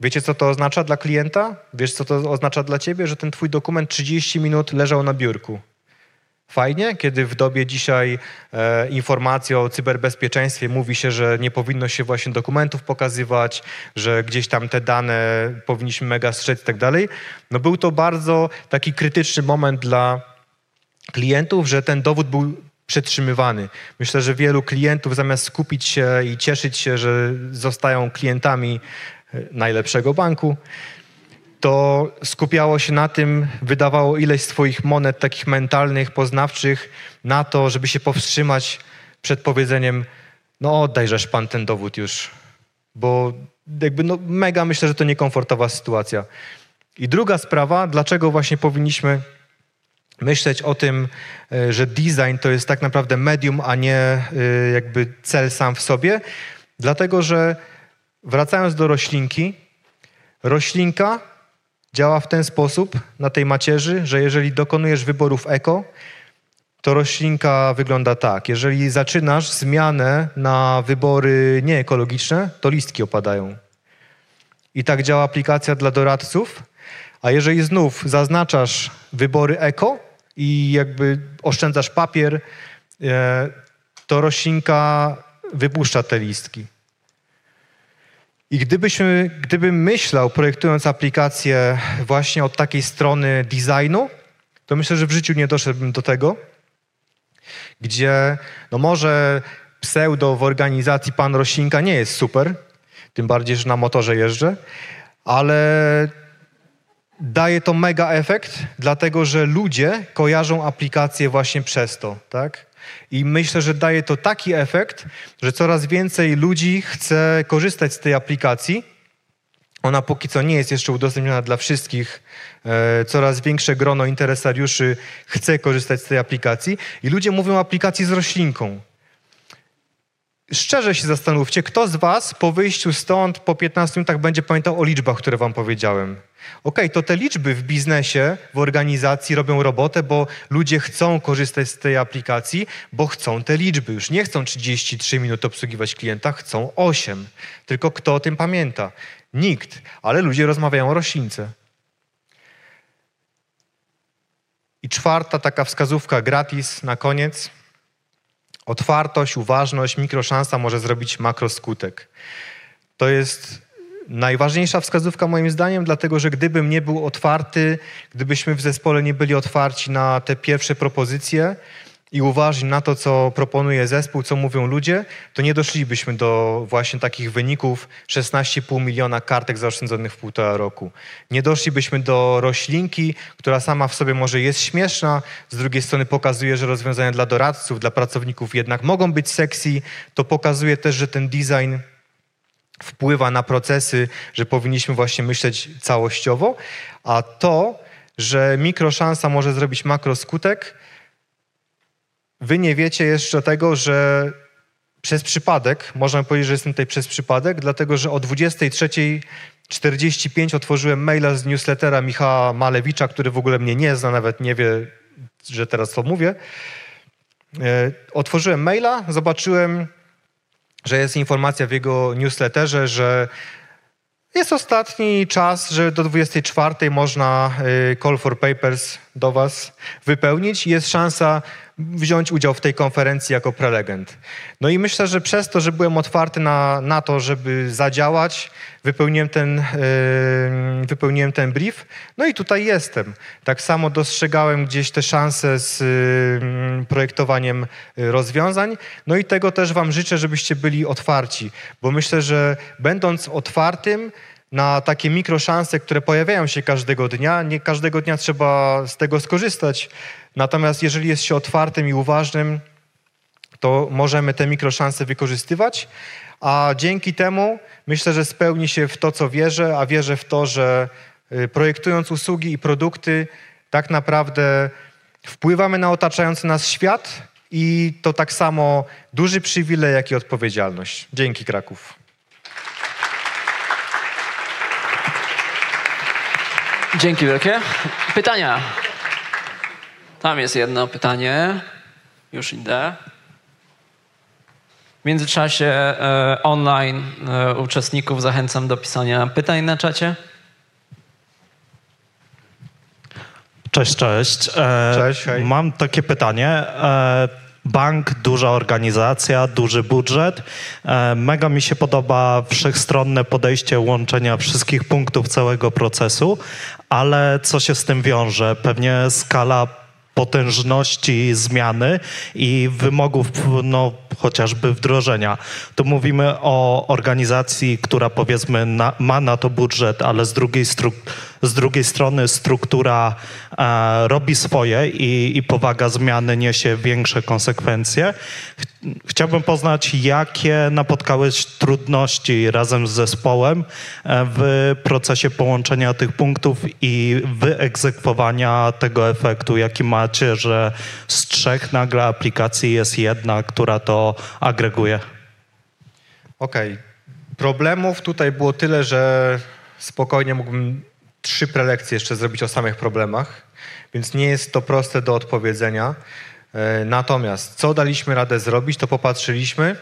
[SPEAKER 2] Wiecie, co to oznacza dla klienta? Wiesz, co to oznacza dla ciebie? Że ten twój dokument 30 minut leżał na biurku. Fajnie, kiedy w dobie dzisiaj e, informacji o cyberbezpieczeństwie mówi się, że nie powinno się właśnie dokumentów pokazywać, że gdzieś tam te dane powinniśmy mega strzec i tak dalej. No był to bardzo taki krytyczny moment dla klientów, że ten dowód był przetrzymywany. Myślę, że wielu klientów zamiast skupić się i cieszyć się, że zostają klientami najlepszego banku, to skupiało się na tym, wydawało ileś swoich monet takich mentalnych, poznawczych na to, żeby się powstrzymać przed powiedzeniem no oddajżesz pan ten dowód już, bo jakby no mega myślę, że to niekomfortowa sytuacja. I druga sprawa, dlaczego właśnie powinniśmy myśleć o tym, e, że design to jest tak naprawdę medium, a nie e, jakby cel sam w sobie, dlatego że Wracając do roślinki, roślinka działa w ten sposób na tej macierzy, że jeżeli dokonujesz wyborów eko, to roślinka wygląda tak. Jeżeli zaczynasz zmianę na wybory nieekologiczne, to listki opadają. I tak działa aplikacja dla doradców. A jeżeli znów zaznaczasz wybory eko i jakby oszczędzasz papier, e, to roślinka wypuszcza te listki. I gdybyśmy, gdybym myślał, projektując aplikację właśnie od takiej strony designu, to myślę, że w życiu nie doszedłbym do tego, gdzie no może pseudo w organizacji pan Rosinka nie jest super, tym bardziej, że na motorze jeżdżę, ale daje to mega efekt, dlatego że ludzie kojarzą aplikację właśnie przez to, tak? I myślę, że daje to taki efekt, że coraz więcej ludzi chce korzystać z tej aplikacji. Ona póki co nie jest jeszcze udostępniona dla wszystkich. E, coraz większe grono interesariuszy chce korzystać z tej aplikacji. I ludzie mówią o aplikacji z roślinką. Szczerze się zastanówcie, kto z Was po wyjściu stąd po 15 minutach będzie pamiętał o liczbach, które Wam powiedziałem. OK, to te liczby w biznesie, w organizacji robią robotę, bo ludzie chcą korzystać z tej aplikacji, bo chcą te liczby. Już nie chcą 33 minut obsługiwać klienta, chcą 8. Tylko kto o tym pamięta? Nikt, ale ludzie rozmawiają o roślince. I czwarta taka wskazówka gratis na koniec. Otwartość, uważność, mikroszansa może zrobić makroskutek. To jest najważniejsza wskazówka moim zdaniem, dlatego że gdybym nie był otwarty, gdybyśmy w zespole nie byli otwarci na te pierwsze propozycje i uważni na to, co proponuje zespół, co mówią ludzie, to nie doszlibyśmy do właśnie takich wyników 16,5 miliona kartek zaoszczędzonych w półtora roku. Nie doszlibyśmy do roślinki, która sama w sobie może jest śmieszna, z drugiej strony pokazuje, że rozwiązania dla doradców, dla pracowników jednak mogą być sexy. To pokazuje też, że ten design wpływa na procesy, że powinniśmy właśnie myśleć całościowo, a to, że mikroszansa może zrobić makroskutek, wy nie wiecie jeszcze tego, że przez przypadek, można powiedzieć, że jestem tutaj przez przypadek, dlatego że o 23.45 otworzyłem maila z newslettera Michała Malewicza, który w ogóle mnie nie zna, nawet nie wie, że teraz to mówię. E, otworzyłem maila, zobaczyłem, że jest informacja w jego newsletterze, że jest ostatni czas, że do 24 można y, call for papers do Was wypełnić. Jest szansa wziąć udział w tej konferencji jako prelegent. No i myślę, że przez to, że byłem otwarty na, na to, żeby zadziałać, wypełniłem ten, yy, wypełniłem ten brief, no i tutaj jestem. Tak samo dostrzegałem gdzieś te szanse z yy, projektowaniem rozwiązań, no i tego też Wam życzę, żebyście byli otwarci, bo myślę, że będąc otwartym, na takie mikroszanse, które pojawiają się każdego dnia. Nie każdego dnia trzeba z tego skorzystać. Natomiast jeżeli jest się otwartym i uważnym, to możemy te mikroszanse wykorzystywać, a dzięki temu myślę, że spełni się w to, co wierzę, a wierzę w to, że y, projektując usługi i produkty, tak naprawdę wpływamy na otaczający nas świat i to tak samo duży przywilej, jak i odpowiedzialność. Dzięki Kraków.
[SPEAKER 3] Dzięki wielkie. Pytania? Tam jest jedno pytanie. Już idę. W międzyczasie e, online e, uczestników zachęcam do pisania pytań na czacie.
[SPEAKER 4] Cześć, cześć. E,
[SPEAKER 2] Cześć, hej.
[SPEAKER 4] Mam takie pytanie. Bank, duża organizacja, duży budżet. E, mega mi się podoba wszechstronne podejście łączenia wszystkich punktów całego procesu, ale co się z tym wiąże? Pewnie skala potężności zmiany i wymogów no, chociażby wdrożenia. Tu mówimy o organizacji, która powiedzmy na, ma na to budżet, ale z drugiej, z drugiej strony struktura e, robi swoje i, i powaga zmiany niesie większe konsekwencje. Ch- Chciałbym poznać, jakie napotkałeś trudności razem z zespołem e, w procesie połączenia tych punktów i wyegzekwowania tego efektu, jaki macie, że z trzech nagle aplikacji jest jedna, która to agreguje.
[SPEAKER 2] Okej. Problemów tutaj było tyle, że spokojnie mógłbym trzy prelekcje jeszcze zrobić o samych problemach, więc nie jest to proste do odpowiedzenia. E, Natomiast co daliśmy radę zrobić, to popatrzyliśmy,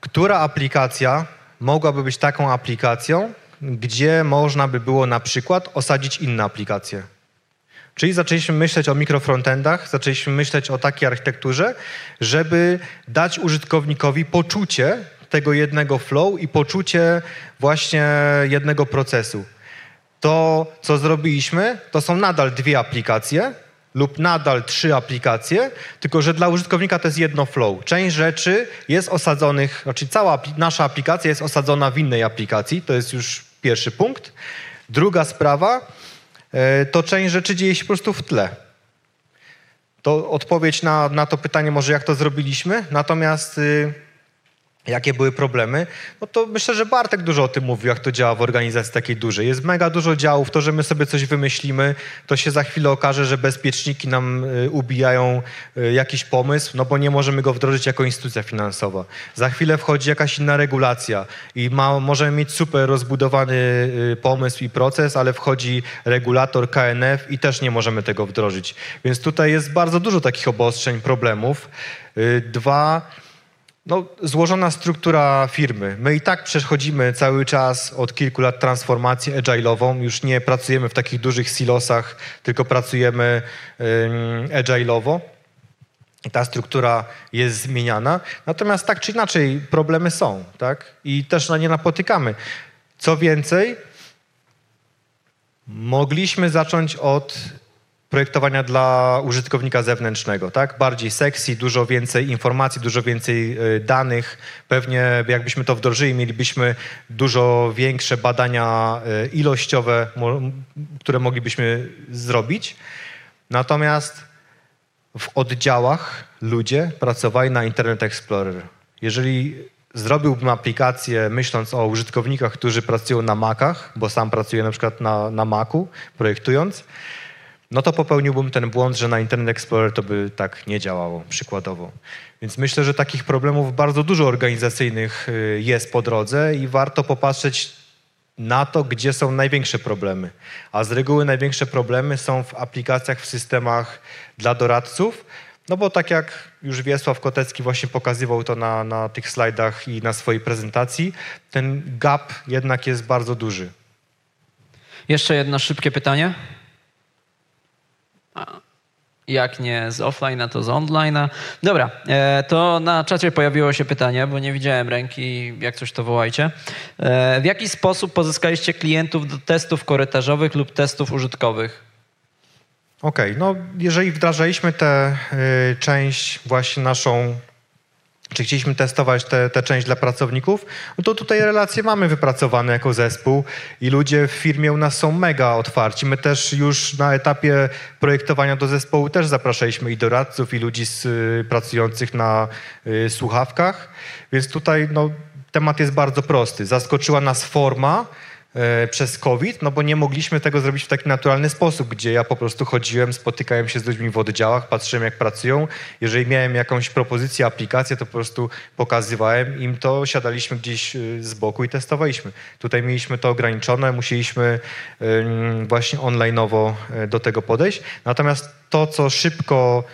[SPEAKER 2] która aplikacja mogłaby być taką aplikacją, gdzie można by było na przykład osadzić inne aplikacje. Czyli zaczęliśmy myśleć o mikrofrontendach, zaczęliśmy myśleć o takiej architekturze, żeby dać użytkownikowi poczucie tego jednego flow i poczucie właśnie jednego procesu. To, co zrobiliśmy, to są nadal dwie aplikacje lub nadal trzy aplikacje, tylko że dla użytkownika to jest jedno flow. Część rzeczy jest osadzonych, znaczy cała nasza aplikacja jest osadzona w innej aplikacji, to jest już pierwszy punkt. Druga sprawa, to część rzeczy dzieje się po prostu w tle. To odpowiedź na, na to pytanie może jak to zrobiliśmy, natomiast y, jakie były problemy, no to myślę, że Bartek dużo o tym mówił, jak to działa w organizacji takiej dużej. Jest mega dużo działów, to, że my sobie coś wymyślimy, to się za chwilę okaże, że bezpieczniki nam y, ubijają y, jakiś pomysł, no bo nie możemy go wdrożyć jako instytucja finansowa. Za chwilę wchodzi jakaś inna regulacja i ma, możemy mieć super rozbudowany y, pomysł i proces, ale wchodzi regulator KNF i też nie możemy tego wdrożyć. Więc tutaj jest bardzo dużo takich obostrzeń, problemów. Dwa, no, złożona struktura firmy. My i tak przechodzimy cały czas od kilku lat transformację agile'ową. Już nie pracujemy w takich dużych silosach, tylko pracujemy agile'owo. Ta struktura jest zmieniana. Natomiast tak czy inaczej problemy są, tak? I też na nie napotykamy. Co więcej, mogliśmy zacząć od projektowania dla użytkownika zewnętrznego, tak? Bardziej sexy, dużo więcej informacji, dużo więcej y, danych. Pewnie jakbyśmy to wdrożyli, mielibyśmy dużo większe badania y, ilościowe, które moglibyśmy zrobić. Natomiast w oddziałach ludzie pracowali na Internet Explorer. Jeżeli zrobiłbym aplikację myśląc o użytkownikach, którzy pracują na Macach, bo sam pracuję na przykład na, na Macu, projektując, no to popełniłbym ten błąd, że na Internet Explorer to by tak nie działało, przykładowo. Więc myślę, że takich problemów bardzo dużo organizacyjnych y, jest po drodze i warto popatrzeć na to, gdzie są największe problemy. A z reguły największe problemy są w aplikacjach, w systemach dla doradców, no bo tak jak już Wiesław Kotecki właśnie pokazywał to na, na tych slajdach i na swojej prezentacji, ten gap jednak jest bardzo duży.
[SPEAKER 3] Jeszcze jedno szybkie pytanie. Jak nie z offline, to z online. Dobra, e, to na czacie pojawiło się pytanie, bo nie widziałem ręki, jak coś to wołajcie. E, w jaki sposób pozyskaliście klientów do testów korytarzowych lub testów użytkowych?
[SPEAKER 2] Okej, no jeżeli wdrażaliśmy tę y, część właśnie naszą, czy chcieliśmy testować tę tę część dla pracowników, no to tutaj relacje mamy wypracowane jako zespół i ludzie w firmie u nas są mega otwarci. My też już na etapie projektowania do zespołu też zapraszaliśmy i doradców, i ludzi z, y, pracujących na y, słuchawkach, więc tutaj no, temat jest bardzo prosty. Zaskoczyła nas forma, przez COVID, no bo nie mogliśmy tego zrobić w taki naturalny sposób, gdzie ja po prostu chodziłem, spotykałem się z ludźmi w oddziałach, patrzyłem jak pracują. Jeżeli miałem jakąś propozycję, aplikację, to po prostu pokazywałem im to, siadaliśmy gdzieś y, z boku i testowaliśmy. Tutaj mieliśmy to ograniczone, musieliśmy właśnie online'owo y, do tego podejść. Natomiast to, co szybko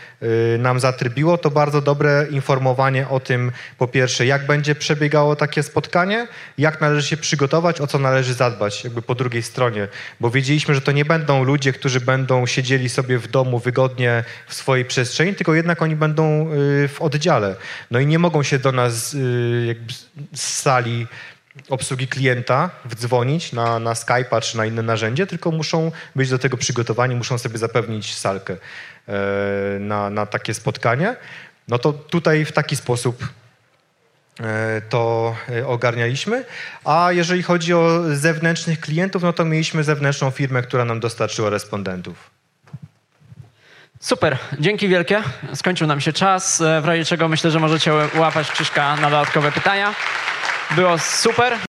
[SPEAKER 2] nam zatrybiło, to bardzo dobre informowanie o tym, po pierwsze, jak będzie przebiegało takie spotkanie, jak należy się przygotować, o co należy zadbać, jakby po drugiej stronie, bo wiedzieliśmy, że to nie będą ludzie, którzy będą siedzieli sobie w domu wygodnie w swojej przestrzeni, tylko jednak oni będą y, w oddziale. No i nie mogą się do nas y, jakby z- sali obsługi klienta wdzwonić na, na Skype'a czy na inne narzędzie, tylko muszą być do tego przygotowani, muszą sobie zapewnić salkę e, na, na takie spotkanie. No to tutaj w taki sposób to e, ogarnialiśmy. A jeżeli chodzi o zewnętrznych klientów, no to mieliśmy zewnętrzną firmę, która nam dostarczyła respondentów.
[SPEAKER 3] Super, dzięki wielkie. Skończył nam się czas, e, w razie czego myślę, że możecie łapać Krzyżka na dodatkowe pytania. Było super.